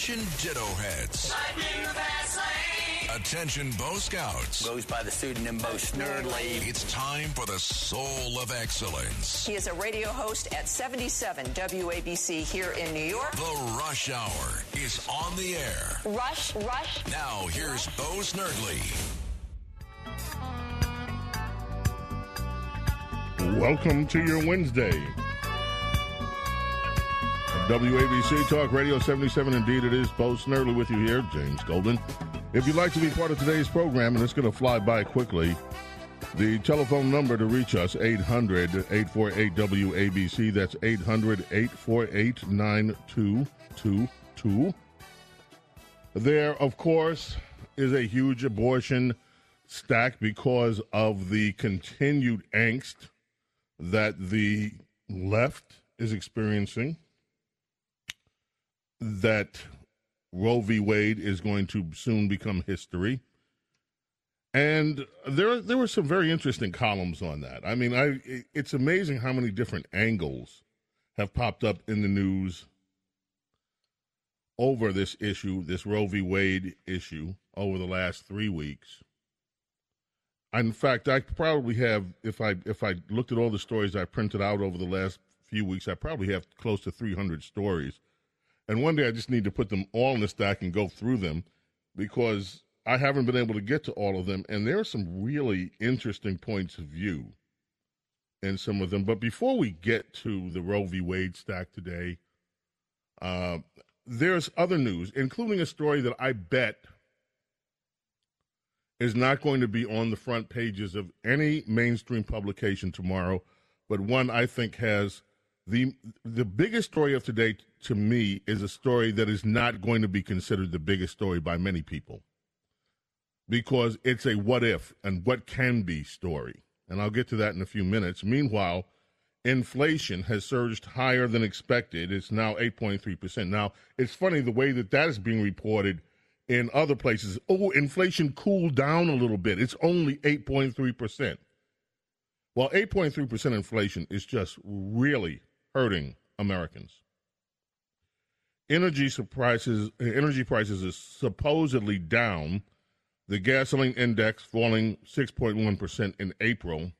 Attention Ditto Heads. Attention Bo Scouts. Goes by the pseudonym Bo Snerdley. It's time for the soul of excellence. He is a radio host at 77 WABC here in New York. The Rush Hour is on the air. Rush, rush. Now here's Bo Snerdley. Welcome to your Wednesday. WABC Talk Radio 77. Indeed, it is Bo Snerdley with you here, James Golden. If you'd like to be part of today's program, and it's going to fly by quickly, the telephone number to reach us, 800 848 WABC. That's 800 848 9222. There, of course, is a huge abortion stack because of the continued angst that the left is experiencing that Roe v. Wade is going to soon become history. And there, there were some very interesting columns on that. I mean, I it's amazing how many different angles have popped up in the news over this issue, this Roe v. Wade issue, over the last three weeks. In fact, I probably have, if I if I looked at all the stories I printed out over the last few weeks, I probably have close to 300 stories and one day I just need to put them all in the stack and go through them because I haven't been able to get to all of them. And there are some really interesting points of view in some of them. But before we get to the Roe v. Wade stack today, uh, there's other news, including a story that I bet is not going to be on the front pages of any mainstream publication tomorrow, but one I think has the the biggest story of today to me is a story that is not going to be considered the biggest story by many people because it's a what if and what can be story. And I'll get to that in a few minutes. Meanwhile, inflation has surged higher than expected. It's now 8.3%. Now, it's funny the way that that is being reported in other places. Oh, inflation cooled down a little bit. It's only 8.3%. Well, 8.3% inflation is just really hurting Americans. Energy prices, energy prices is supposedly down. The gasoline index falling 6.1% in April.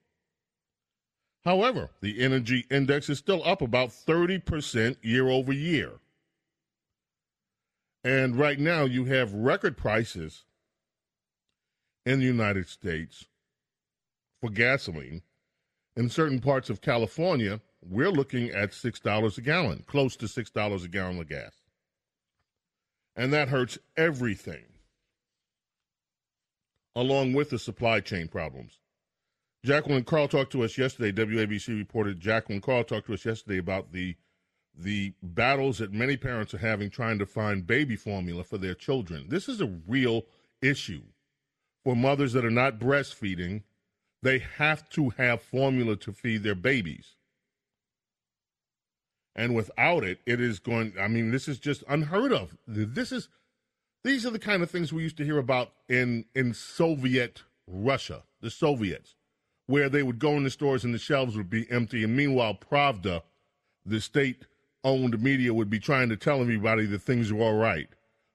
However, the energy index is still up about 30% year over year. And right now, you have record prices in the United States for gasoline. In certain parts of California, we're looking at $6 a gallon, close to $6 a gallon of gas. And that hurts everything, along with the supply chain problems. Jacqueline Carl talked to us yesterday. WABC reported Jacqueline Carl talked to us yesterday about the the battles that many parents are having trying to find baby formula for their children. This is a real issue for mothers that are not breastfeeding. They have to have formula to feed their babies and without it, it is going. I mean, this is just unheard of. This is these are the kind of things we used to hear about in in Soviet Russia, the Soviets, where they would go in the stores and the shelves would be empty, and meanwhile, Pravda, the state-owned media, would be trying to tell everybody that things are all right.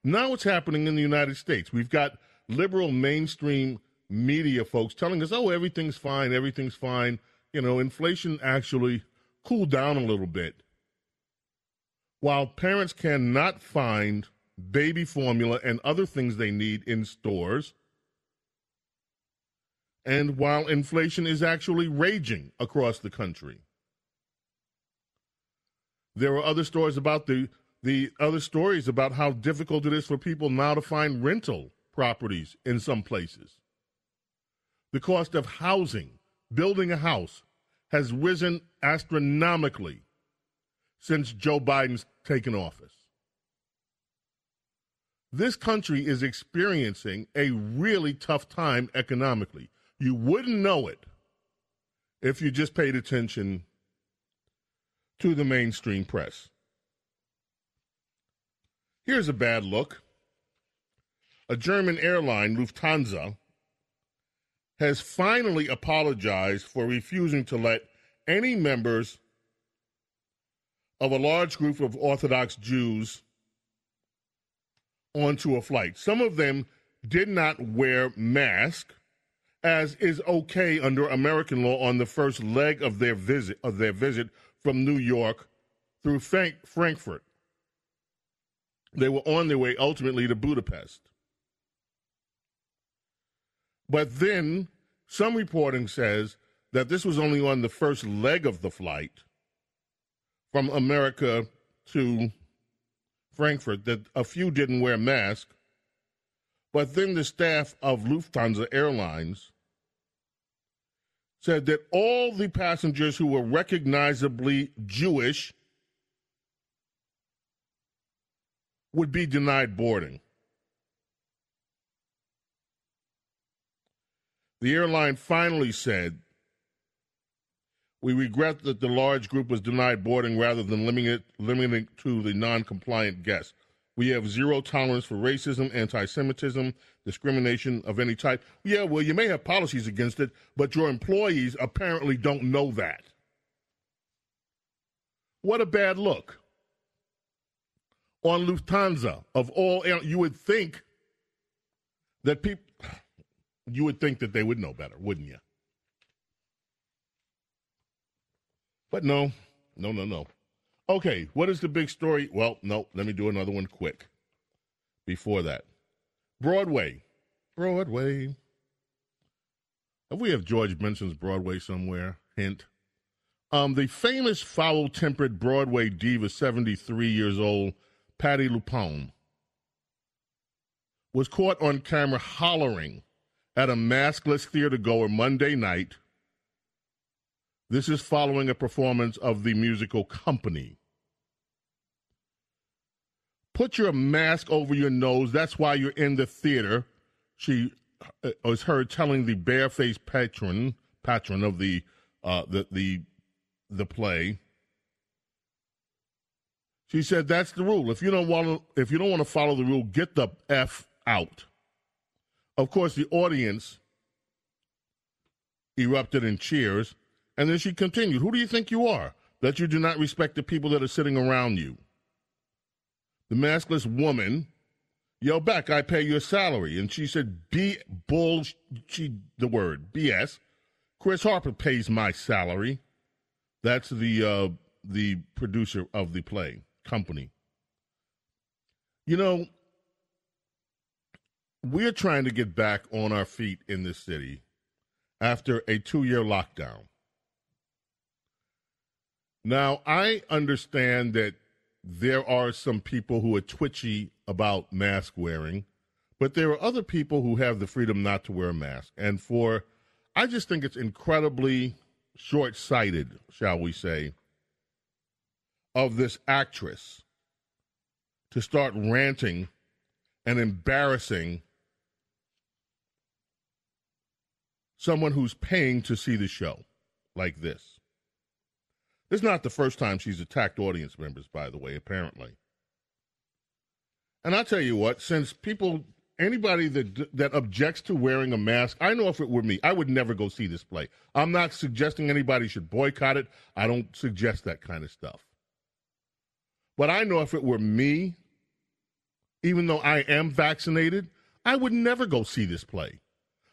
Now, what's happening in the United States? We've got liberal mainstream media folks telling us, "Oh, everything's fine, everything's fine." You know, inflation actually cooled down a little bit while parents cannot find baby formula and other things they need in stores, and while inflation is actually raging across the country. There are other stories about the the other stories about how difficult it is for people now to find rental properties in some places. The cost of housing, building a house, has risen astronomically since Joe Biden's taken office. This country is experiencing a really tough time economically. You wouldn't know it if you just paid attention to the mainstream press. Here's a bad look. A German airline, Lufthansa, has finally apologized for refusing to let any members of a large group of Orthodox Jews onto a flight. Some of them did not wear masks, as is okay under American law on the first leg of their visit of their visit from New York through Frank- Frankfurt. They were on their way ultimately to Budapest. But then some reporting says that this was only on the first leg of the flight from America to Frankfurt, that a few didn't wear masks. But then the staff of Lufthansa Airlines said that all the passengers who were recognizably Jewish would be denied boarding. The airline finally said, We regret that the large group was denied boarding rather than limiting it, limiting it to the non compliant guests. We have zero tolerance for racism, anti Semitism, discrimination of any type. Yeah, well, you may have policies against it, but your employees apparently don't know that. What a bad look. On Lufthansa, of all, you would think that people you would think that they would know better, wouldn't you? But no, no, no, no. Okay, what is the big story? Well, no, let me do another one quick before that. Broadway. Broadway. Have we have George Benson's Broadway somewhere? Hint. Um, the famous foul tempered Broadway diva, 73 years old, Patti LuPone, was caught on camera hollering at a maskless theater goer Monday night. This is following a performance of the musical Company. Put your mask over your nose. That's why you're in the theater. She uh, was heard telling the barefaced patron patron of the uh, the the the play. She said that's the rule. If you don't want to, if you don't want to follow the rule, get the f out. Of course, the audience erupted in cheers, and then she continued, Who do you think you are that you do not respect the people that are sitting around you? The maskless woman yelled back, I pay your salary. And she said, B bull, she, the word, BS. Chris Harper pays my salary. That's the, uh, the producer of the play company. You know, we're trying to get back on our feet in this city after a two year lockdown. Now, I understand that there are some people who are twitchy about mask wearing, but there are other people who have the freedom not to wear a mask. And for, I just think it's incredibly short sighted, shall we say, of this actress to start ranting and embarrassing someone who's paying to see the show like this. This is not the first time she's attacked audience members, by the way, apparently. And I'll tell you what, since people, anybody that that objects to wearing a mask, I know if it were me, I would never go see this play. I'm not suggesting anybody should boycott it. I don't suggest that kind of stuff. But I know if it were me, even though I am vaccinated, I would never go see this play.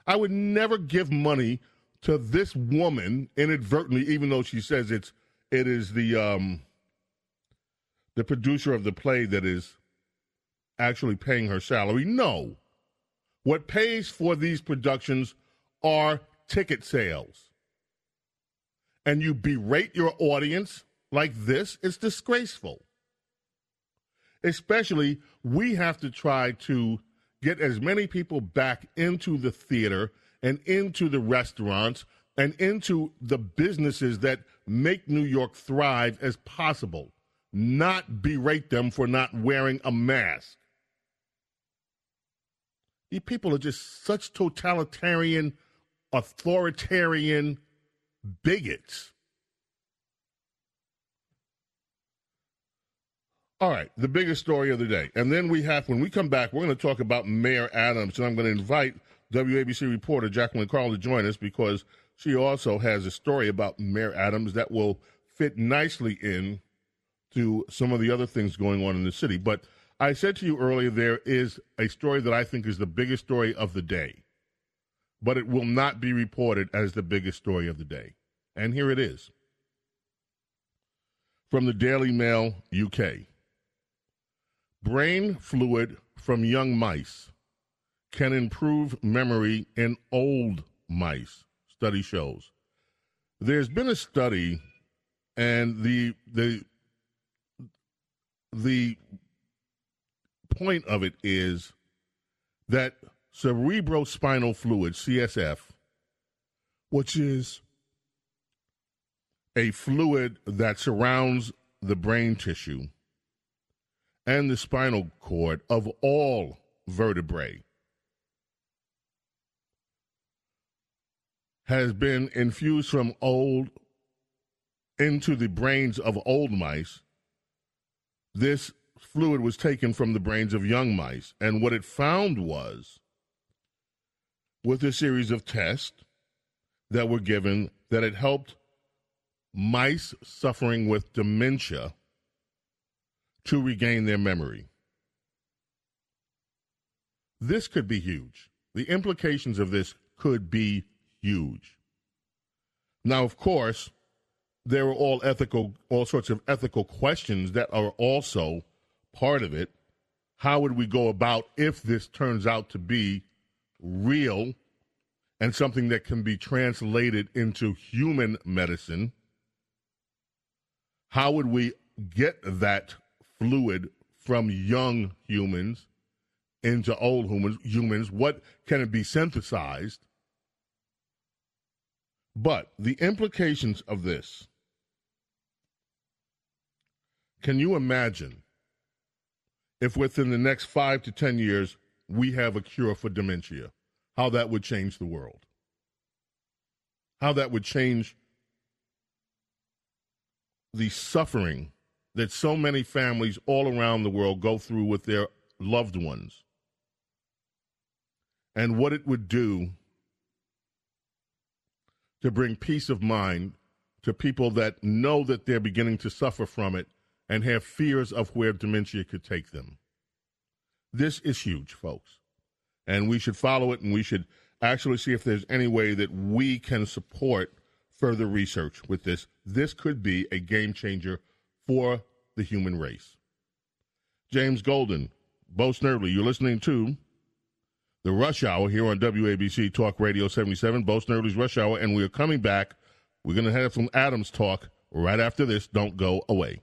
I would never give money to this woman inadvertently, even though she says it's it is the um the producer of the play that is actually paying her salary. No. What pays for these productions are ticket sales. And you berate your audience like this, it's disgraceful. Especially, we have to try to get as many people back into the theater and into the restaurants and into the businesses that make New York thrive as possible, not berate them for not wearing a mask. These people are just such totalitarian, authoritarian bigots. All right, the biggest story of the day. And then we have, when we come back, we're going to talk about Mayor Adams. And I'm going to invite WABC reporter Jacqueline Carl to join us because she also has a story about Mayor Adams that will fit nicely in to some of the other things going on in the city. But I said to you earlier, there is a story that I think is the biggest story of the day, but it will not be reported as the biggest story of the day. And here it is from the Daily Mail UK. Brain fluid from young mice can improve memory in old mice, study shows. There's been a study, and the the the point of it is that cerebrospinal fluid, CSF, which is a fluid that surrounds the brain tissue and the spinal cord of all vertebrae, has been infused from old into the brains of old mice. This fluid was taken from the brains of young mice. And what it found was, with a series of tests that were given, that it helped mice suffering with dementia to regain their memory. This could be huge. The implications of this could be huge. Now, of course, there are all ethical, all sorts of ethical questions that are also part of it. How would we go about if this turns out to be real and something that can be translated into human medicine? How would we get that fluid from young humans into old humans? Humans, what can it be synthesized? But the implications of this. Can you imagine if within the next five to 10 years we have a cure for dementia, how that would change the world. How that would change the suffering that so many families all around the world go through with their loved ones. And what it would do to bring peace of mind to people that know that they're beginning to suffer from it and have fears of where dementia could take them. This is huge, folks. And we should follow it and we should actually see if there's any way that we can support further research with this. This could be a game changer for the human race. James Golden, Bo Snerdley, you're listening to the Rush Hour here on WABC Talk Radio 77, Bo Snerdley's Rush Hour, and we are coming back. We're going to have some Adams talk right after this. Don't go away.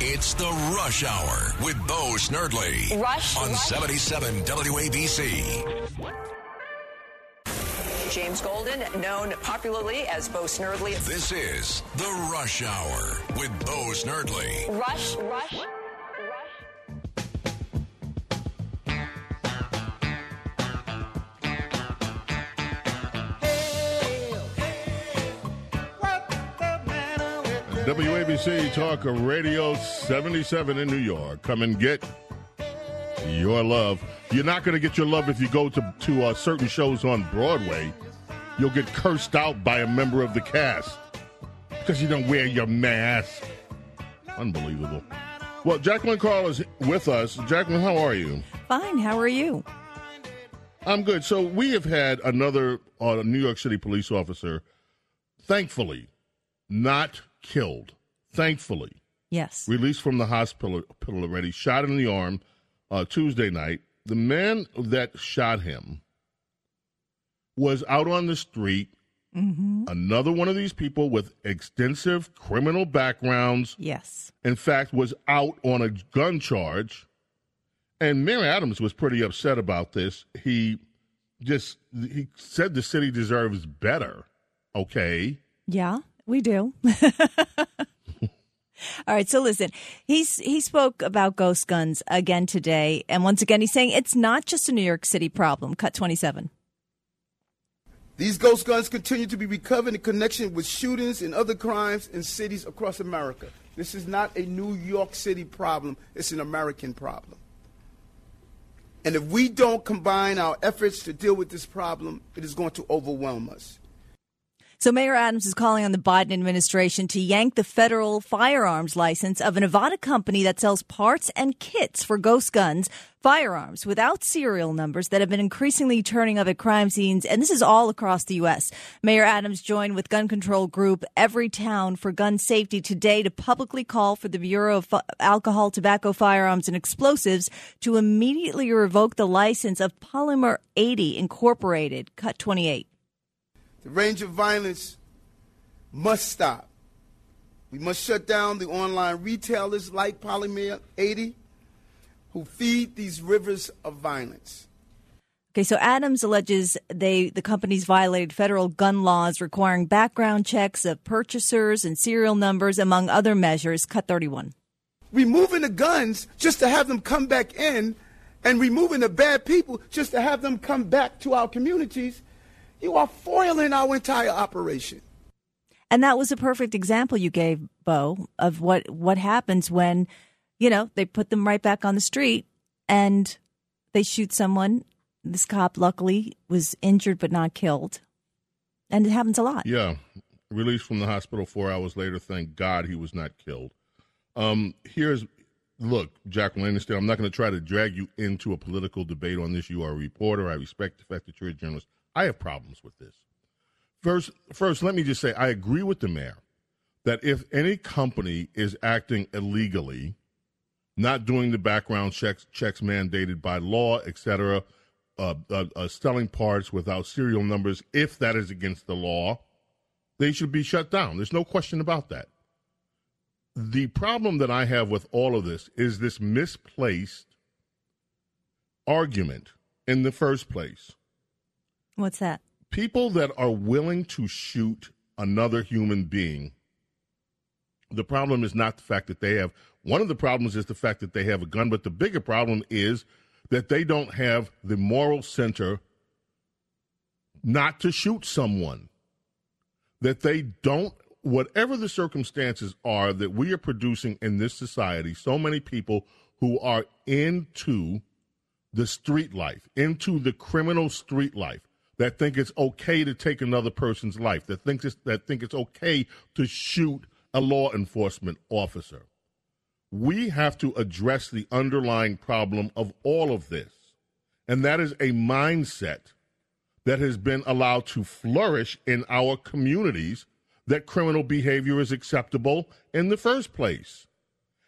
It's the Rush Hour with Bo Snerdley. Rush on Rush. 77 WABC. James Golden, known popularly as Bo Snerdley. This is the Rush Hour with Bo Snerdley. Rush, Rush. WABC Talk Radio 77 in New York. Come and get your love. You're not going to get your love if you go to, to uh, certain shows on Broadway. You'll get cursed out by a member of the cast because you don't wear your mask. Unbelievable. Well, Jacqueline Carl is with us. Jacqueline, how are you? Fine. How are you? I'm good. So we have had another uh, New York City police officer, thankfully, not killed. Thankfully, Yes. released from the hospital already, shot in the arm uh, Tuesday night. The man that shot him was out on the street. Mm-hmm. Another one of these people with extensive criminal backgrounds. Yes. In fact, was out on a gun charge. And Mayor Adams was pretty upset about this. He just he said the city deserves better. Okay. Yeah, we do. All right, so listen, he's he spoke about ghost guns again today, and once again he's saying it's not just a New York City problem. Cut twenty seven. These ghost guns continue to be recovered in connection with shootings and other crimes in cities across America. This is not a New York City problem, it's an American problem. And if we don't combine our efforts to deal with this problem, it is going to overwhelm us. So Mayor Adams is calling on the Biden administration to yank the federal firearms license of a Nevada company that sells parts and kits for ghost guns, firearms without serial numbers that have been increasingly turning up at crime scenes. And this is all across the U.S. Mayor Adams joined with gun control group Everytown for Gun Safety today to publicly call for the Bureau of Alcohol, Tobacco, Firearms, and Explosives to immediately revoke the license of Polymer 80 Incorporated. Cut 28. The range of violence must stop. We must shut down the online retailers like Polymer 80 who feed these rivers of violence. Okay, so Adams alleges they the companies violated federal gun laws requiring background checks of purchasers and serial numbers among other measures. Cut 31. Removing the guns just to have them come back in and removing the bad people just to have them come back to our communities you are foiling our entire operation. And that was a perfect example you gave, Bo, of what, what happens when, you know, they put them right back on the street and they shoot someone. This cop, luckily, was injured but not killed. And it happens a lot. Yeah. Released from the hospital four hours later. Thank God he was not killed. Um, here's look, Jacqueline Aniston, I'm not going to try to drag you into a political debate on this. You are a reporter. I respect the fact that you're a journalist. I have problems with this. First, first, let me just say I agree with the mayor that if any company is acting illegally, not doing the background checks checks mandated by law, etc., uh, uh, uh, selling parts without serial numbers, if that is against the law, they should be shut down. There's no question about that. The problem that I have with all of this is this misplaced argument in the first place What's that? People that are willing to shoot another human being. The problem is not the fact that they have one of the problems is the fact that they have a gun, but the bigger problem is that they don't have the moral center not to shoot someone. That they don't, whatever the circumstances are that we are producing in this society, so many people who are into the street life, into the criminal street life, that think it's okay to take another person's life, that think it's, that think it's okay to shoot a law enforcement officer. We have to address the underlying problem of all of this, and that is a mindset that has been allowed to flourish in our communities that criminal behavior is acceptable in the first place.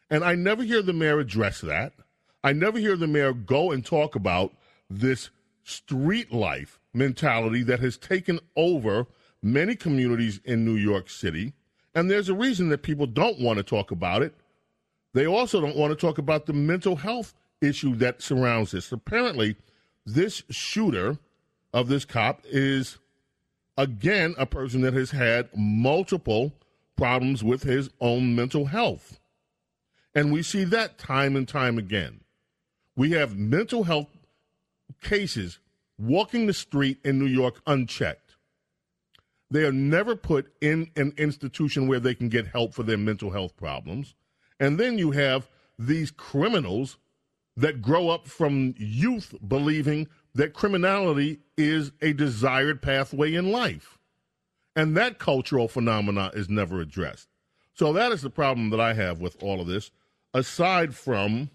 And I never hear the mayor address that. I never hear the mayor go and talk about this street life mentality that has taken over many communities in New York City. And there's a reason that people don't want to talk about it. They also don't want to talk about the mental health issue that surrounds this. Apparently, this shooter of this cop is, again, a person that has had multiple problems with his own mental health. And we see that time and time again. We have mental health cases walking the street in New York unchecked. They are never put in an institution where they can get help for their mental health problems. And then you have these criminals that grow up from youth believing that criminality is a desired pathway in life. And that cultural phenomena is never addressed. So that is the problem that I have with all of this, aside from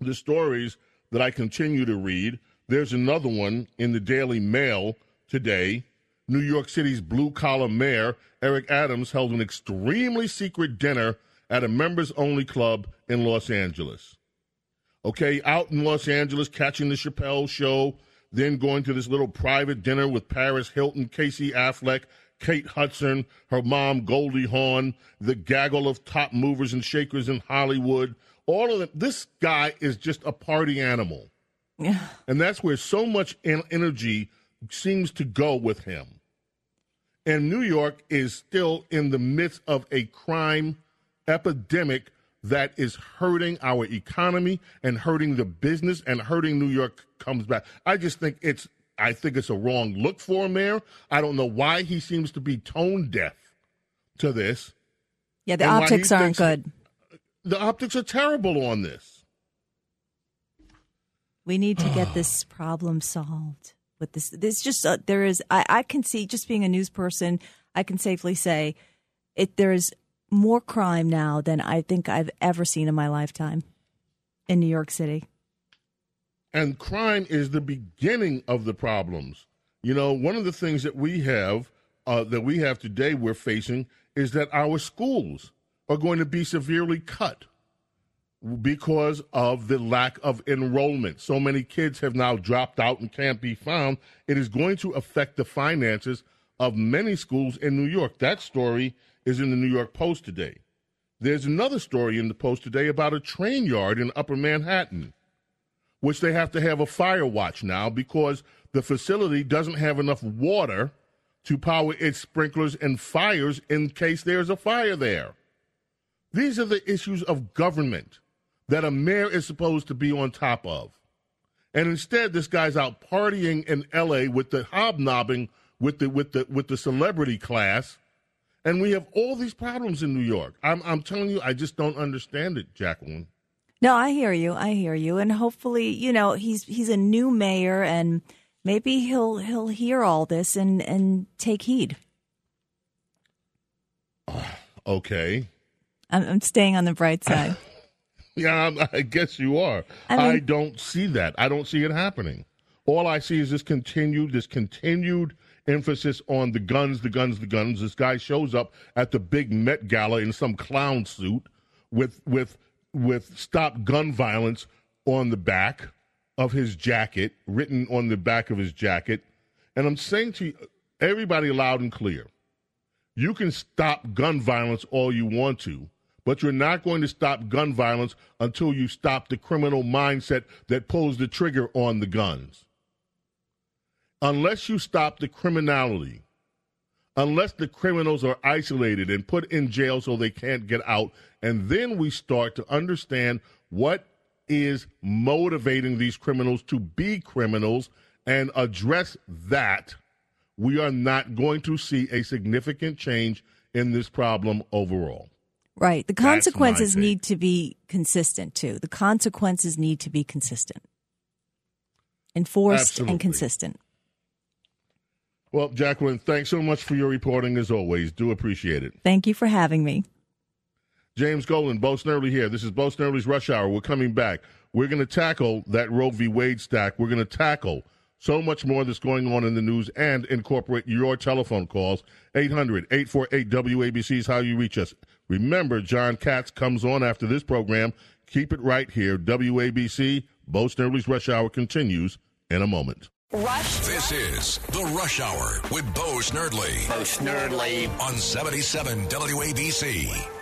the stories that I continue to read there's another one in the Daily Mail today. New York City's blue collar mayor, Eric Adams, held an extremely secret dinner at a members only club in Los Angeles. Okay, out in Los Angeles, catching the Chappelle show, then going to this little private dinner with Paris Hilton, Casey Affleck, Kate Hudson, her mom Goldie Hawn, the gaggle of top movers and shakers in Hollywood. All of them. This guy is just a party animal. Yeah. And that's where so much energy seems to go with him. And New York is still in the midst of a crime epidemic that is hurting our economy and hurting the business and hurting New York comes back. I just think it's I think it's a wrong look for him there. I don't know why he seems to be tone deaf to this. Yeah, the optics aren't good. The optics are terrible on this. We need to get this problem solved. With this, this just uh, there is. I, I can see just being a news person. I can safely say, it there is more crime now than I think I've ever seen in my lifetime in New York City. And crime is the beginning of the problems. You know, one of the things that we have uh, that we have today we're facing is that our schools are going to be severely cut because of the lack of enrollment. So many kids have now dropped out and can't be found. It is going to affect the finances of many schools in New York. That story is in the New York Post today. There's another story in the Post today about a train yard in Upper Manhattan, which they have to have a fire watch now because the facility doesn't have enough water to power its sprinklers and fires in case there's a fire there. These are the issues of government that a mayor is supposed to be on top of. And instead, this guy's out partying in L.A. with the hobnobbing with the with the with the celebrity class, and we have all these problems in New York. I'm I'm telling you, I just don't understand it, Jacqueline. No, I hear you. I hear you, and hopefully, you know, he's he's a new mayor, and maybe he'll he'll hear all this and and take heed. okay. I'm, I'm staying on the bright side. yeah, I guess you are. I, mean, I don't see that. I don't see it happening. All I see is this continued, this continued emphasis on the guns, the guns, the guns. This guy shows up at the big Met Gala in some clown suit with with with "Stop Gun Violence" on the back of his jacket, written on the back of his jacket. And I'm saying to you, everybody loud and clear, you can stop gun violence all you want to, but you're not going to stop gun violence until you stop the criminal mindset that pulls the trigger on the guns unless you stop the criminality, unless the criminals are isolated and put in jail so they can't get out, and then we start to understand what is motivating these criminals to be criminals and address that, we are not going to see a significant change in this problem overall. Right. The consequences need to be consistent too. The consequences need to be consistent, enforced Absolutely. and consistent. Well, Jacqueline, thanks so much for your reporting as always. Do appreciate it. Thank you for having me. James Golden, Bo Snerdley here. This is Bo Snerdley's Rush Hour. We're coming back. We're going to tackle that Roe v. Wade stack. We're going to tackle so much more that's going on in the news and incorporate your telephone calls. 800 848 WABC is how you reach us. Remember, John Katz comes on after this program. Keep it right here. WABC, Bo Snerdley's Rush Hour continues in a moment. Rush. This is the Rush Hour with Bo Snerdley. Bo Snerdley on 77 WABC.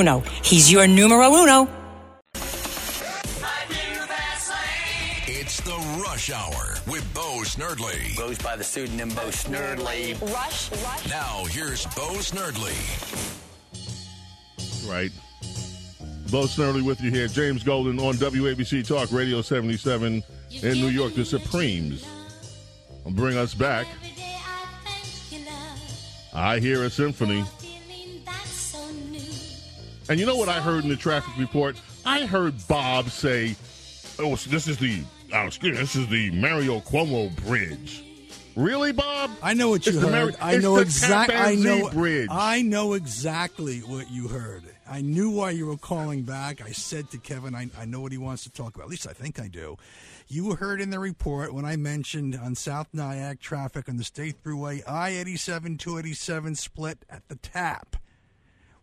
Bruno. He's your numero uno. It's the Rush Hour with Bo Snerdley. Goes by the pseudonym Bo Snerdley. Rush, Rush. Now here's Bo Snerdley. Right. Bo Snerdley with you here. James Golden on WABC Talk Radio 77 in New York. The Supremes will bring us back. I hear a symphony. And you know what I heard in the traffic report? I heard Bob say, "Oh, this is the oh, excuse me, this is the Mario Cuomo Bridge. Really, Bob? I know what It's you the heard. Mar- I know exactly. I know. Bridge. I know exactly what you heard. I knew why you were calling back. I said to Kevin, I, I know what he wants to talk about. At least I think I do. You heard in the report when I mentioned on South Nyack traffic on the State Thruway I 87 287 split at the Tap,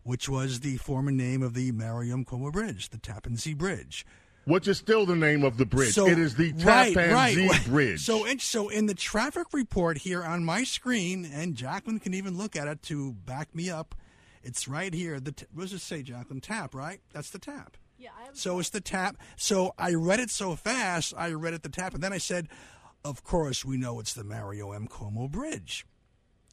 which was the former name of the Mario M. Cuomo Bridge, the Tappan Zee Bridge. Which is still the name of the bridge. So, it is the right, Tappan right. Zee Bridge. So, in, so in the traffic report here on my screen, and Jacqueline can even look at it to back me up. It's right here. The t- what does it say, Jacqueline? Tap, right? That's the tap. Yeah. so it's the tap. So I read it so fast, I read it the tap, and then I said, "Of course, we know it's the Mario M. Cuomo Bridge."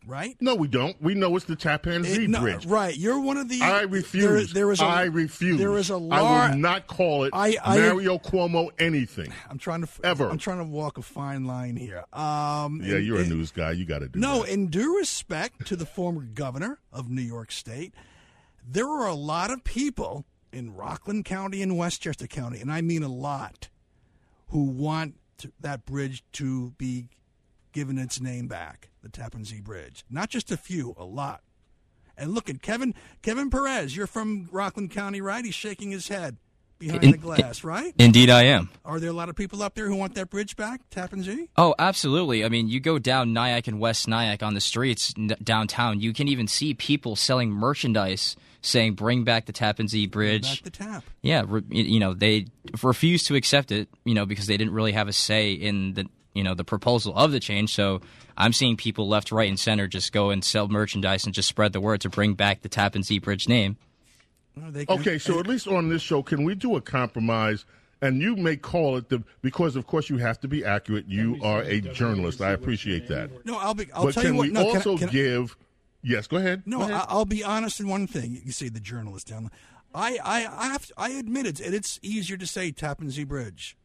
Right? no, we don't. We know it's the Tappan It- no, Bridge. right. You're one of the. I there- refuse. there is a, I refuse. There is a I large. will not call it I- I- Mario Cuomo anything. I'm trying to Ever. I'm trying to walk a fine line here. Um, Yeah, and- you're a news guy. You got to do No, that. in due respect to the former governor of New York State, there are a lot of people in Rockland County and Westchester County, and I mean a lot, who want to, that bridge to be given its name back, the Tappan Zee Bridge. Not just a few, a lot. And look at Kevin Kevin Perez. You're from Rockland County, right? He's shaking his head behind In- the glass, right? Indeed, I am. Are there a lot of people up there who want that bridge back, Tappan Zee? Oh, absolutely. I mean, you go down Nyack and West Nyack on the streets n- downtown, you can even see people selling merchandise saying, bring back the Tappan Zee Bridge. Back the tap. yeah, re- you know, they refuse to accept it, you know, because they didn't really have a say in the, you know, the proposal of the change. So I'm seeing people left, right, and center just go and sell merchandise and just spread the word to bring back the Tappan Zee Bridge name. Well, they can- Okay, so at least on this show, can we do a compromise? And you may call it the because, of course, you have to be accurate. You are a journalist. I appreciate that. No, I'll be. I'll but tell can you what. we no, can I- also can I- give? Yes, go ahead. No, Go ahead. I, I'll be honest in one thing. You can see the journalist down there. I, I, I have. To, I admit it. It's easier to say Tappan Zee Bridge.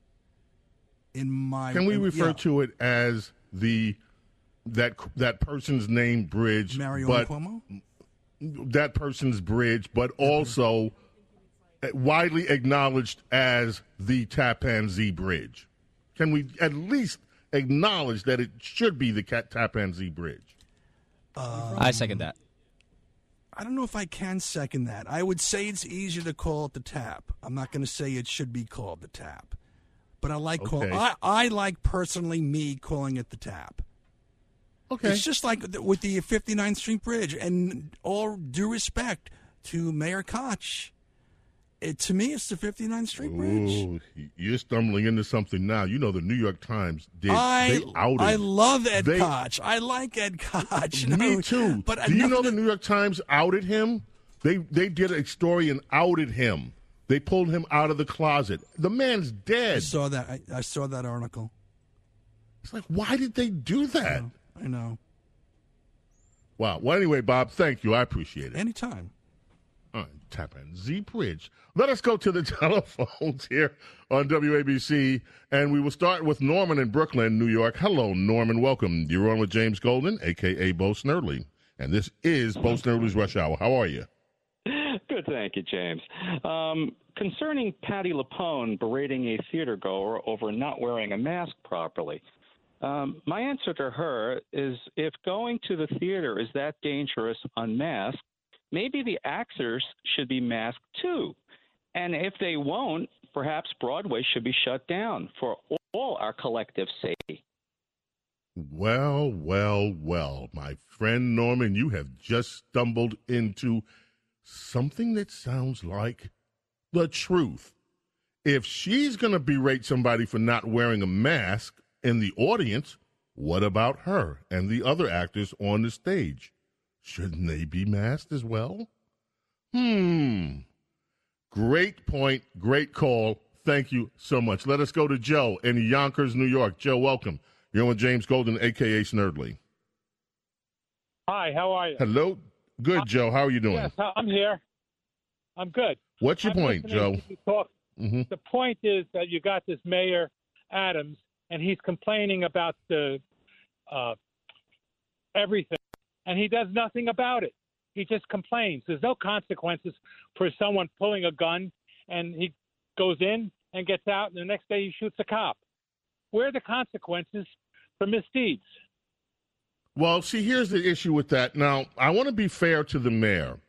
In my, Can we in- refer yeah. to it as the that that person's name bridge, Mario but Cuomo? that person's bridge, but also widely acknowledged as the Tappan Zee Bridge? Can we at least acknowledge that it should be the Cat Tappan Zee Bridge? Um, I second that. I don't know if I can second that. I would say it's easier to call it the tap. I'm not going to say it should be called the tap, but I like call. I, I like personally me calling it the tap. Okay. It's just like with the 59th Street Bridge, and all due respect to Mayor Koch, it, to me, it's the 59th Street Bridge. Ooh, you're stumbling into something now. You know the New York Times did. I they outed. I love Ed they- Koch. I like Ed Koch. Me No, too. But do you know the New York Times outed him? They they did a story and outed him. They pulled him out of the closet. The man's dead. I saw that. I, I saw that article. It's like, why did they do that? I know. Wow. Well, anyway, Bob, thank you. I appreciate it. Anytime. All right, Tappan Zee Bridge. Let us go to the telephones here on WABC, and we will start with Norman in Brooklyn, New York. Hello, Norman. Welcome. You're on with James Golden, aka Bo Snerdley, and this is Bo Snerdley's Rush Hour. How are you? Good, thank you, James. Um, concerning Patti LuPone berating a theater goer over not wearing a mask properly, um, my answer to her is if going to the theater is that dangerous unmasked, maybe the actors should be masked too. And if they won't, perhaps Broadway should be shut down for all our collective safety. Well, well, well, my friend Norman, you have just stumbled into something that sounds like the truth. If she's going to berate somebody for not wearing a mask in the audience, what about her and the other actors on the stage? Shouldn't they be masked as well? Hmm. Great point. Great call. Thank you so much. Let us go to Joe in Yonkers, New York. Joe, welcome. You're with James Golden, aka Snerdley. Hi, how are you? Hello. Good, Joe. How are you doing? Yes, I'm here. I'm good. What's your I'm point, Joe? to you Talk. hmm The point is that you got this Mayor Adams, and he's complaining about the uh, everything, and he does nothing about it. He just complains. There's no consequences for someone pulling a gun, and he goes in and gets out, and the next day he shoots a cop. where are the consequences for misdeeds? Well, see, here's the issue with that. Now, I want to be fair to the mayor.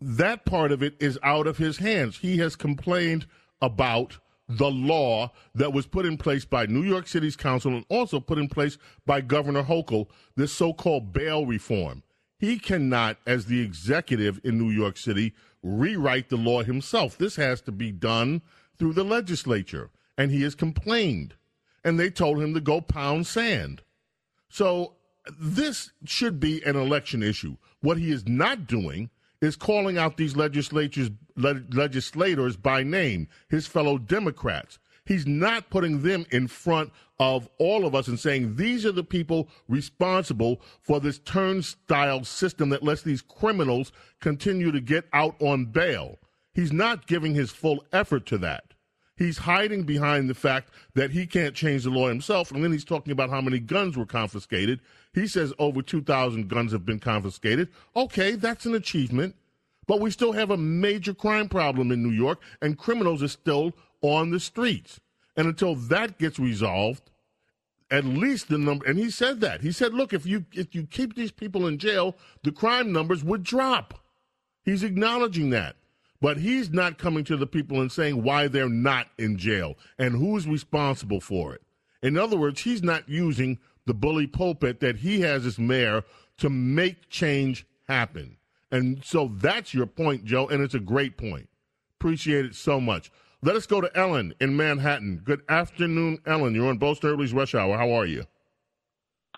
That part of it is out of his hands. He has complained about the law that was put in place by New York City's council and also put in place by Governor Hochul, this so called bail reform. He cannot, as the executive in New York City, rewrite the law himself. This has to be done through the legislature. And he has complained. And they told him to go pound sand. So this should be an election issue. What he is not doing is calling out these legislatures le- legislators by name, his fellow Democrats. He's not putting them in front of all of us and saying these are the people responsible for this turnstile system that lets these criminals continue to get out on bail. He's not giving his full effort to that. He's hiding behind the fact that he can't change the law himself. And then he's talking about how many guns were confiscated. He says over 2,000 guns have been confiscated. Okay, that's an achievement. But we still have a major crime problem in New York, and criminals are still on the streets. And until that gets resolved, at least the number and he said that. He said, look, if you if you keep these people in jail, the crime numbers would drop. He's acknowledging that. But he's not coming to the people and saying why they're not in jail and who's responsible for it. In other words, he's not using the bully pulpit that he has as mayor to make change happen. And so that's your point, Joe, and it's a great point. Appreciate it so much. Let us go to Ellen in Manhattan. Good afternoon, Ellen. You're on Bo Snerdley's Rush Hour. How are you?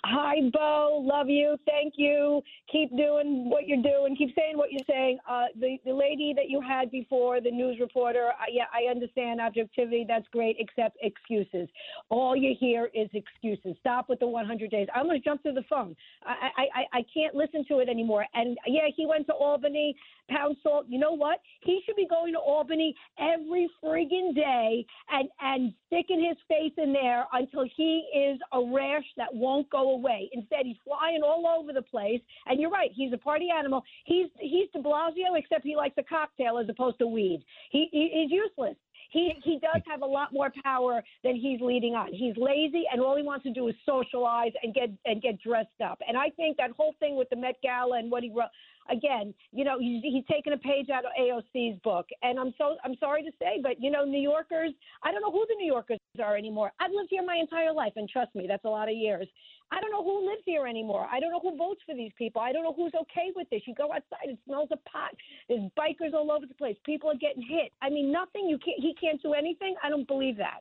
Hi, Bo. Love you. Thank you. Keep doing what you're doing. Keep saying what you're saying. Uh, the the lady that you had before, the news reporter. Uh, yeah, I understand objectivity. That's great, except excuses. All you hear is excuses. Stop with the 100 days. I'm going to jump to the phone. I, I I I can't listen to it anymore. And yeah, he went to Albany pound salt. You know what? He should be going to Albany every friggin' day and and sticking his face in there until he is a rash that won't go away. Instead, he's flying all over the place. And you're right, he's a party animal. He's he's De Blasio, except he likes a cocktail as opposed to weed. He, he he's useless he he does have a lot more power than he's leading on. He's lazy, and all he wants to do is socialize and get and get dressed up. And I think that whole thing with the Met Gala and what he wrote, again, you know, he's he's taken a page out of AOC's book. And I'm so I'm sorry to say, but you know, New Yorkers, I don't know who the New Yorkers are anymore. I've lived here my entire life, and trust me, that's a lot of years. I don't know who lives here anymore. I don't know who votes for these people. I don't know who's okay with this. You go outside, it smells of pot. There's bikers all over the place. People are getting hit. I mean, nothing. You can't. He can't do anything. I don't believe that.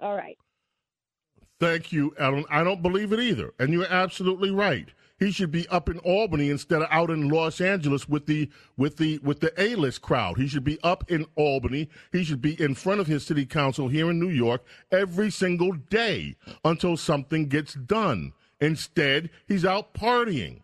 All right. Thank you, Ellen. I don't believe it either, and you're absolutely right. He should be up in Albany instead of out in Los Angeles with the with the with the A-list crowd. He should be up in Albany. He should be in front of his city council here in New York every single day until something gets done. Instead, he's out partying.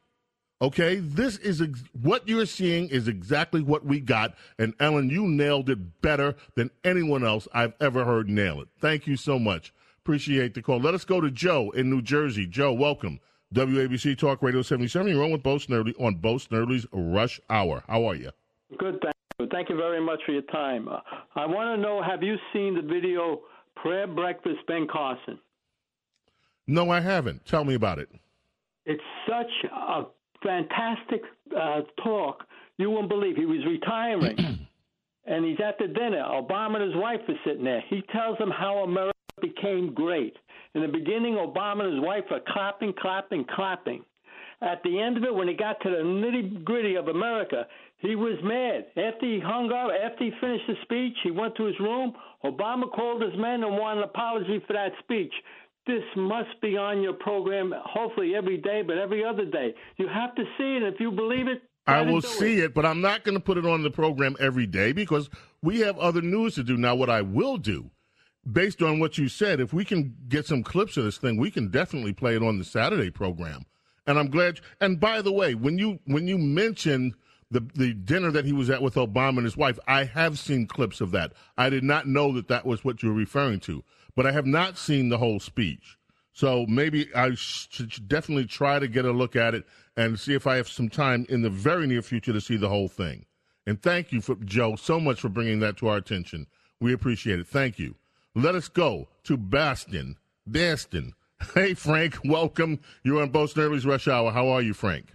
Okay, this is ex- what you're seeing is exactly what we got. And Ellen, you nailed it better than anyone else I've ever heard nail it. Thank you so much. Appreciate the call. Let us go to Joe in New Jersey. Joe, welcome. WABC Talk Radio 77. You're on with Bo Snerdley on Bo Snerdley's Rush Hour. How are you? Good, thank you. Thank you very much for your time. Uh, I want to know have you seen the video Prayer Breakfast Ben Carson? No, I haven't. Tell me about it. It's such a fantastic uh, talk. You won't believe. He was retiring, and he's at the dinner. Obama and his wife are sitting there. He tells them how America became great. In the beginning, Obama and his wife are clapping, clapping, clapping. At the end of it, when he got to the nitty gritty of America, he was mad. After he hung up, after he finished the speech, he went to his room. Obama called his men and wanted an apology for that speech this must be on your program, hopefully every day, but every other day. You have to see it. If you believe it, I will see it. it, but I'm not going to put it on the program every day because we have other news to do. Now, what I will do, based on what you said, if we can get some clips of this thing, we can definitely play it on the Saturday program. And I'm glad. And by the way, when you when you mentioned the the dinner that he was at with Obama and his wife, I have seen clips of that. I did not know that that was what you were referring to but I have not seen the whole speech. So maybe I should definitely try to get a look at it and see if I have some time in the very near future to see the whole thing. And thank you for Joe so much for bringing that to our attention. We appreciate it. Thank you. Let us go to Boston. Boston. Hey, Frank, welcome. You're on Boston Snerdley's Rush Hour. How are you, Frank?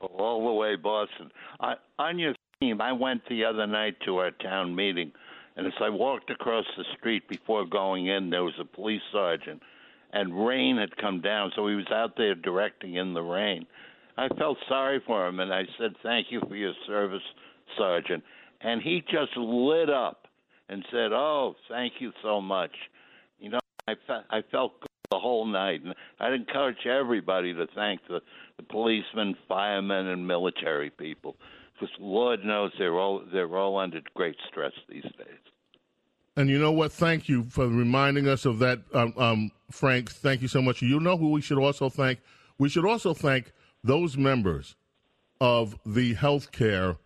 All the way, Boston. I, on your theme, I went the other night to our town meeting, and as I walked across the street before going in, there was a police sergeant, and rain had come down, so he was out there directing in the rain. I felt sorry for him, and I said, Thank you for your service, Sergeant. And he just lit up and said, Oh, thank you so much. You know, I, fe- I felt good the whole night. And I'd encourage everybody to thank the, the policemen, firemen, and military people, because Lord knows they're all they're all under great stress these days. And you know what? Thank you for reminding us of that, um, um, Frank. Thank you so much. You know who we should also thank? We should also thank those members of the healthcare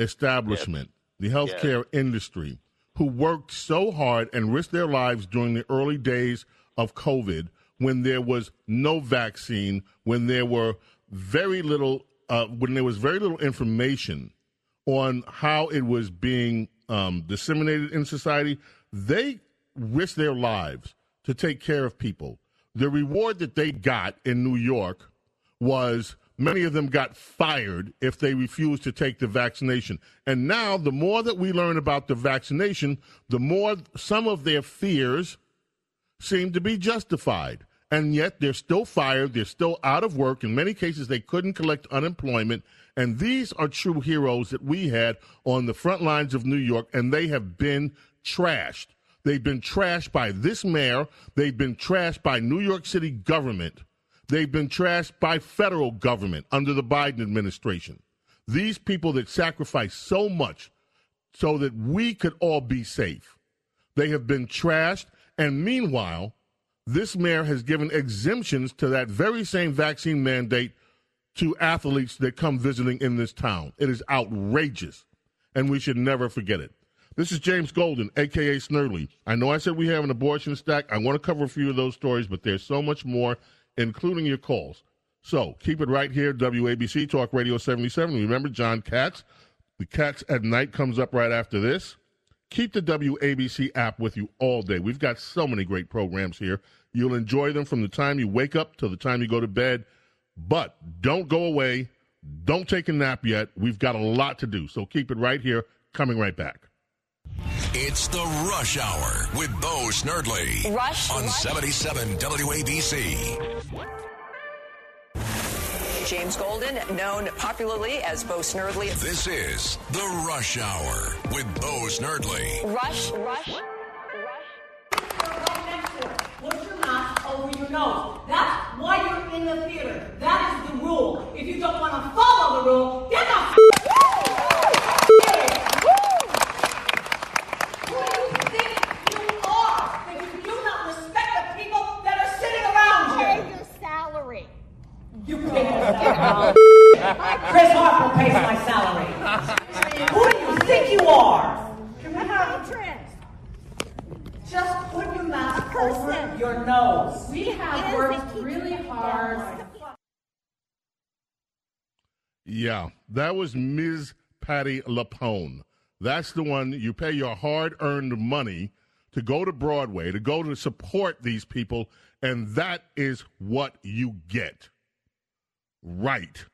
establishment, the healthcare industry, who worked so hard and risked their lives during the early days of COVID when there was no vaccine, when there were very little, uh, when there was very little information on how it was being um, disseminated in society. They risked their lives to take care of people. The reward that they got in New York was many of them got fired if they refused to take the vaccination. And now, the more that we learn about the vaccination, the more some of their fears seem to be justified. And yet, they're still fired, they're still out of work. In many cases, they couldn't collect unemployment. And these are true heroes that we had on the front lines of New York, and they have been trashed. They've been trashed by this mayor. They've been trashed by New York City government. They've been trashed by federal government under the Biden administration. These people that sacrificed so much so that we could all be safe, they have been trashed. And meanwhile, this mayor has given exemptions to that very same vaccine mandate to athletes that come visiting in this town. It is outrageous, and we should never forget it. This is James Golden, aka Snerdley. I know I said we have an abortion stack. I want to cover a few of those stories, but there's so much more, including your calls. So keep it right here, WABC Talk Radio 77. Remember John Katz. The Cats at Night comes up right after this. Keep the WABC app with you all day. We've got so many great programs here. You'll enjoy them from the time you wake up till the time you go to bed. But don't go away. Don't take a nap yet. We've got a lot to do. So keep it right here. Coming right back. It's the Rush Hour with Bo Snerdley. Rush, on Rush. 77 WABC. James Golden, known popularly as Bo Snerdley. This is the Rush Hour with Bo Snerdley. Rush, Rush. Rush. Put your mask over your nose. That's why you're in the theater. That is the rule. If you don't want to follow the rule, get the f- Who do you think you are that you do not respect the people that are sitting around you? Pay your salary. You pay your. Chris Harper pays my salary. Who do you think you are? Can we have Just put your mask over your nose. We have worked really hard. Yeah, that was Ms. Patti LuPone. That's the one you pay your hard earned money to go to Broadway, to go to support these people, and that is what you get. Right.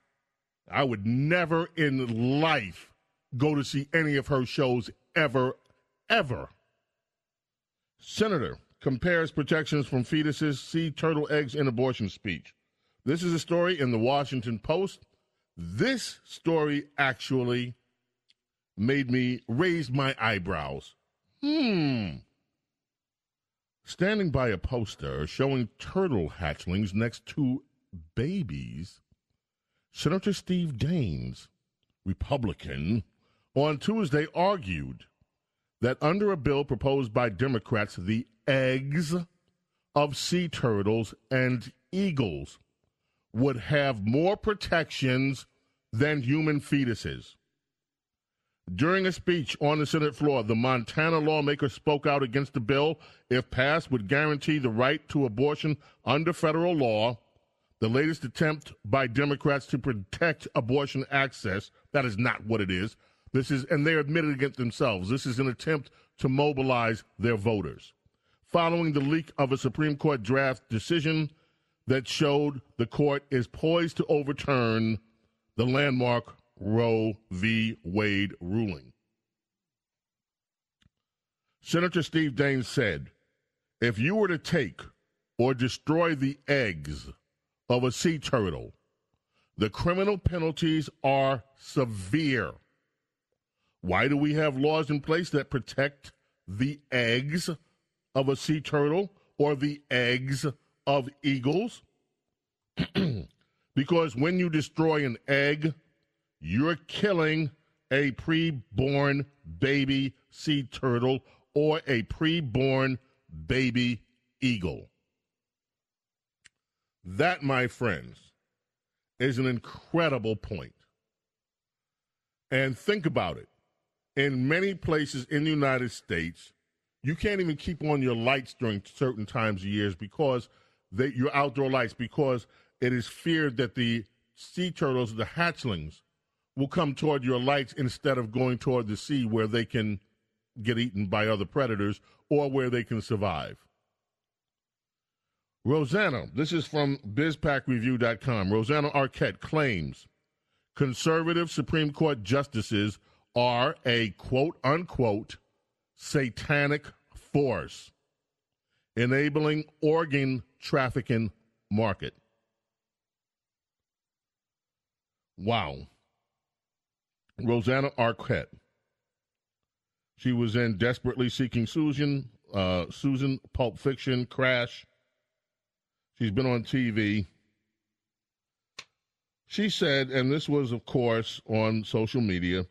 I would never in life go to see any of her shows ever, ever. Senator compares protections from fetuses, sea turtle eggs in abortion speech. This is a story in the Washington Post. This story actually made me raise my eyebrows. Hmm. Standing by a poster showing turtle hatchlings next to babies, Senator Steve Daines, Republican, on Tuesday argued that under a bill proposed by Democrats, the eggs of sea turtles and eagles would have more protections than human fetuses. During a speech on the Senate floor, the Montana lawmaker spoke out against the bill, if passed, would guarantee the right to abortion under federal law. The latest attempt by Democrats to protect abortion access, that is not what it is. This is, and they admitted it themselves, this is an attempt to mobilize their voters. following the leak of a Supreme Court draft decision that showed the court is poised to overturn the landmark Roe v. Wade ruling. Senator Steve Daines said, if you were to take or destroy the eggs of a sea turtle, the criminal penalties are severe. Why do we have laws in place that protect the eggs of a sea turtle or the eggs of eagles? because when you destroy an egg, you're killing a preborn baby sea turtle or a preborn baby eagle. That, my friends, is an incredible point. And think about it. In many places in the United States, you can't even keep on your lights during certain times of years because they, your outdoor lights because it is feared that the sea turtles, the hatchlings, will come toward your lights instead of going toward the sea where they can get eaten by other predators or where they can survive. Rosanna, this is from BizPackReview.com. Rosanna Arquette claims conservative Supreme Court justices are a quote unquote satanic force enabling organ trafficking market. Wow. Rosanna Arquette. She was in Desperately Seeking Susan, uh, Susan, Pulp Fiction, Crash. She's been on TV. She said, and this was, of course, on social media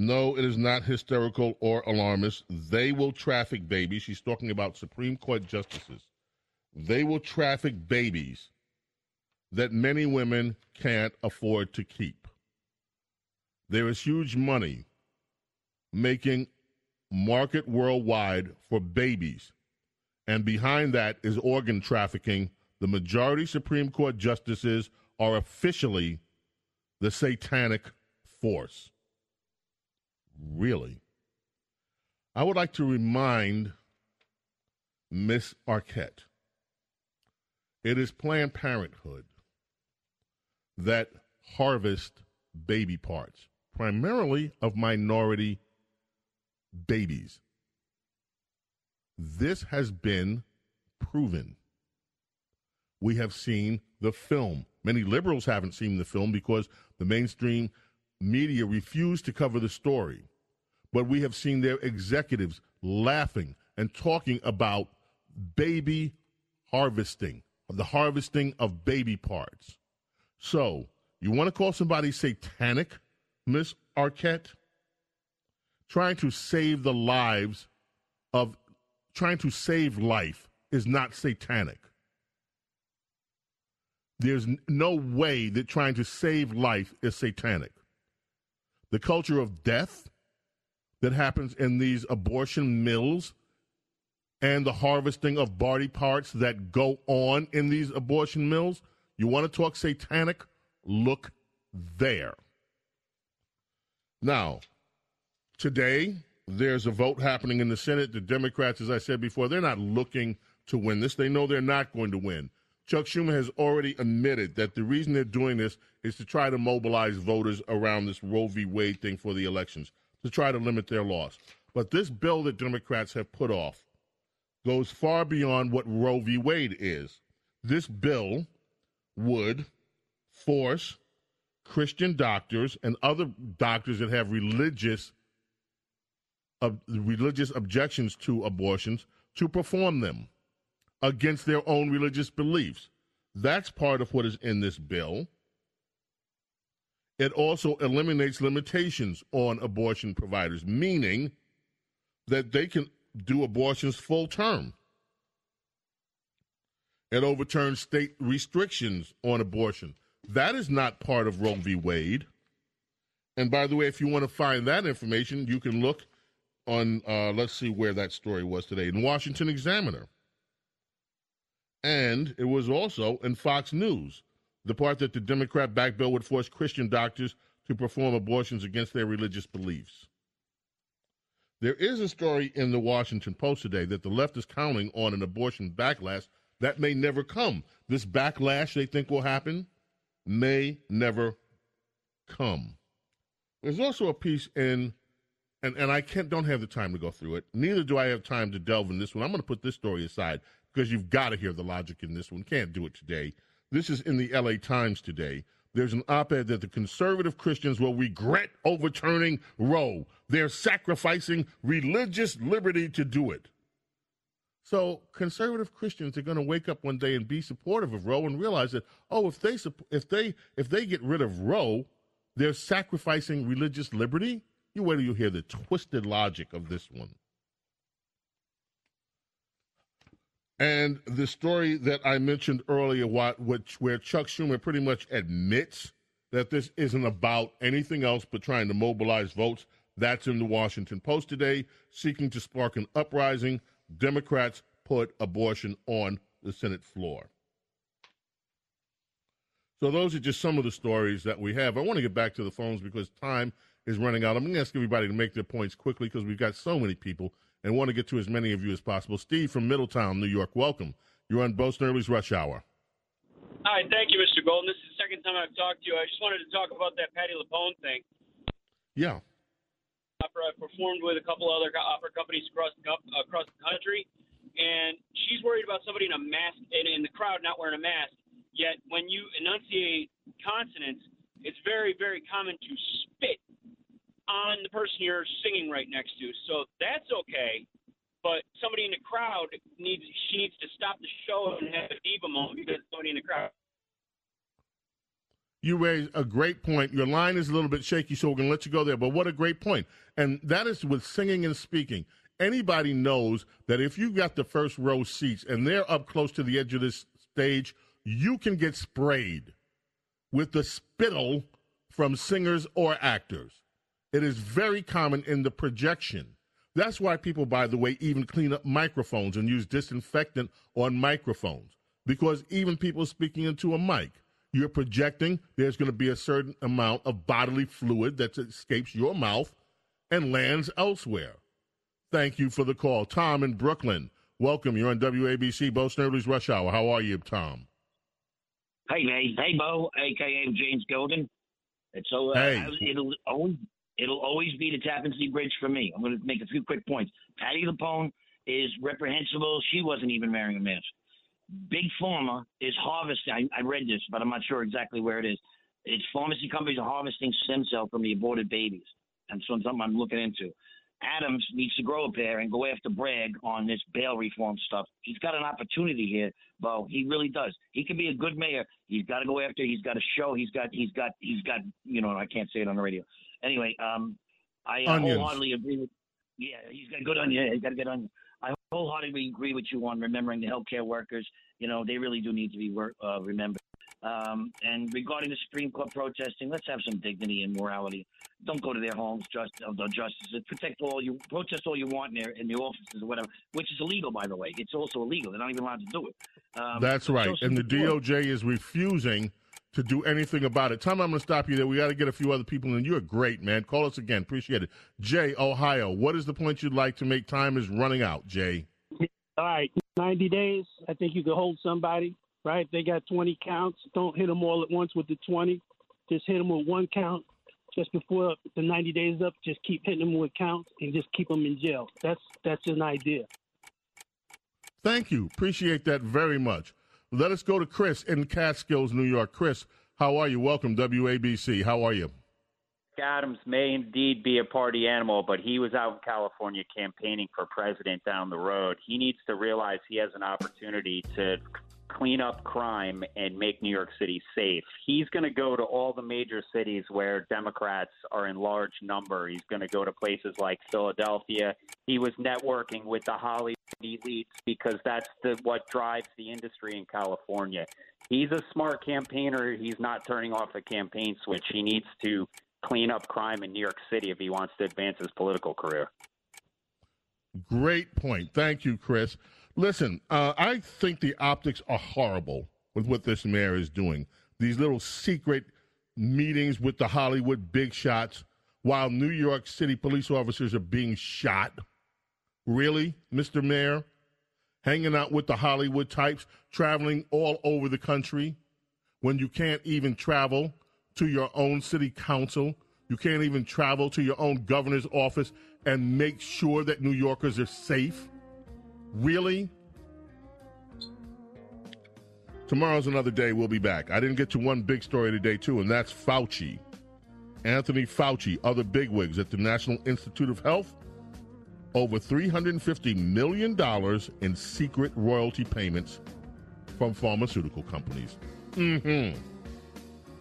no, it is not hysterical or alarmist. They will traffic babies. She's talking about Supreme Court justices. They will traffic babies that many women can't afford to keep. There is huge money making market worldwide for babies. And behind that is organ trafficking. The majority Supreme Court justices are officially the satanic force. Really? I would like to remind Miss Arquette it is Planned Parenthood that harvest baby parts, primarily of minority babies. This has been proven. We have seen the film. Many liberals haven't seen the film because the mainstream media refused to cover the story. But we have seen their executives laughing and talking about baby harvesting, the harvesting of baby parts. So, you want to call somebody satanic, Miss Arquette? Trying to save the lives of, trying to save life is not satanic. There's no way that trying to save life is satanic the culture of death that happens in these abortion mills and the harvesting of body parts that go on in these abortion mills. You want to talk satanic? Look there. Now, today, there's a vote happening in the Senate. The Democrats, as I said before, they're not looking to win this. They know they're not going to win. Chuck Schumer has already admitted that the reason they're doing this is to try to mobilize voters around this Roe v. Wade thing for the elections, to try to limit their loss. But this bill that Democrats have put off goes far beyond what Roe v. Wade is. This bill would force Christian doctors and other doctors that have religious religious objections to abortions to perform them against their own religious beliefs. That's part of what is in this bill. It also eliminates limitations on abortion providers, meaning that they can do abortions full term. It overturns state restrictions on abortion. That is not part of Roe v. Wade. And by the way, if you want to find that information, you can look on, uh, let's see where that story was today, in Washington Examiner. And it was also in Fox News, the part that the Democrat backed bill would force Christian doctors to perform abortions against their religious beliefs. There is a story in the Washington Post today that the left is counting on an abortion backlash that may never come. This backlash they think will happen may never come. There's also a piece in, and, and I can't don't have the time to go through it. Neither do I have time to delve in this one. I'm going to put this story aside because you've got to hear the logic in this one. Can't do it today. This is in the LA Times today. There's an op ed that the conservative Christians will regret overturning Roe. They're sacrificing religious liberty to do it. So conservative Christians are going to wake up one day and be supportive of Roe and realize that oh, if they if they if they get rid of Roe, they're sacrificing religious liberty. You wait till you hear the twisted logic of this one. And the story that I mentioned earlier, what, which, where Chuck Schumer pretty much admits that this isn't about anything else but trying to mobilize votes, that's in the Washington Post today, seeking to spark an uprising. Democrats put abortion on the Senate floor. So those are just some of the stories that we have. I want to get back to the phones because time is running out. I'm going to ask everybody to make their points quickly because we've got so many people and want to get to as many of you as possible. Steve from Middletown, New York, welcome. You're on Bo Snerdley's Rush Hour. Hi, thank you, Mr. Golden. This is the second time I've talked to you. I just wanted to talk about that Patti LuPone thing. Yeah. Opera, I've performed with a couple other opera companies across the, across the country, and she's worried about somebody in a mask in, in the crowd not wearing a mask. Yet when you enunciate consonants, it's very, very common to spit on the person you're singing right next to. So that's okay. But somebody in the crowd needs she needs to stop the show and have a diva moment because somebody in the crowd. You raise a great point. Your line is a little bit shaky, so we're going to let you go there. But what a great point. And that is with singing and speaking. Anybody knows that if you got the first row seats and they're up close to the edge of this stage, you can get sprayed with the spittle from singers or actors. It is very common in the projection. That's why people, by the way, even clean up microphones and use disinfectant on microphones. Because even people speaking into a mic, you're projecting, there's going to be a certain amount of bodily fluid that escapes your mouth and lands elsewhere. Thank you for the call. Tom in Brooklyn, welcome. You're on WABC, Bo Snerdley's Rush Hour. How are you, Tom? Hey, hey, hey, Bo, aka James Golden. It's so uh, hey. it'll always it'll always be the Tappan Zee Bridge for me. I'm going to make a few quick points. Patti LuPone is reprehensible. She wasn't even wearing a mask. Big Pharma is harvesting. I, I read this, but I'm not sure exactly where it is. It's pharmacy companies are harvesting stem cell from the aborted babies, and so something I'm looking into. Adams needs to grow a pair and go after Bragg on this bail reform stuff. He's got an opportunity here, Bo. He really does. He can be a good mayor. He's got to go after. He's got to show. He's got. He's got. He's got. You know, I can't say it on the radio. Anyway, um, I uh, wholeheartedly agree with. Yeah, he's got good onion. He's got a good onion. I wholeheartedly agree with you on remembering the healthcare workers. You know, they really do need to be work, uh, remembered. Um, and regarding the Supreme Court protesting, let's have some dignity and morality. Don't go to their homes, just of the justices. Protect all you protest all you want in their in the offices or whatever, which is illegal, by the way. It's also illegal. They're not even allowed to do it. Um, That's right. And the DOJ is refusing to do anything about it. Tom, I'm going to stop you there. We got to get a few other people in. You're great, man. Call us again. Appreciate it. Jay, Ohio, what is the point you'd like to make? Time is running out, Jay. All right, 90 days. I think you can hold somebody, right? They got 20 counts. Don't hit them all at once with the 20. Just hit them with one count. Just before the 90 days up, just keep hitting them with counts and just keep them in jail. That's that's an idea. Thank you. Appreciate that very much. Let us go to Chris in Catskills, New York. Chris, how are you? Welcome, WABC. How are you? Adams may indeed be a party animal, but he was out in California campaigning for president down the road. He needs to realize he has an opportunity to clean up crime and make New York City safe. He's going to go to all the major cities where Democrats are in large number. He's going to go to places like Philadelphia. He was networking with the Hollywood elites because that's the what drives the industry in California. He's a smart campaigner. He's not turning off a campaign switch. He needs to clean up crime in New York City if he wants to advance his political career. Great point. Thank you, Chris. Listen, uh, I think the optics are horrible with what this mayor is doing. These little secret meetings with the Hollywood big shots while New York City police officers are being shot? Really, Mr. Mayor? Hanging out with the Hollywood types, traveling all over the country when you can't even travel to your own city council. You can't even travel to your own governor's office and make sure that New Yorkers are safe. Really? Tomorrow's another day. We'll be back. I didn't get to one big story today, too, and that's Fauci. Anthony Fauci, other bigwigs at the National Institute of Health, over $350 million in secret royalty payments from pharmaceutical companies. Mm-hmm.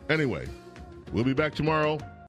Anyway, we'll be back tomorrow.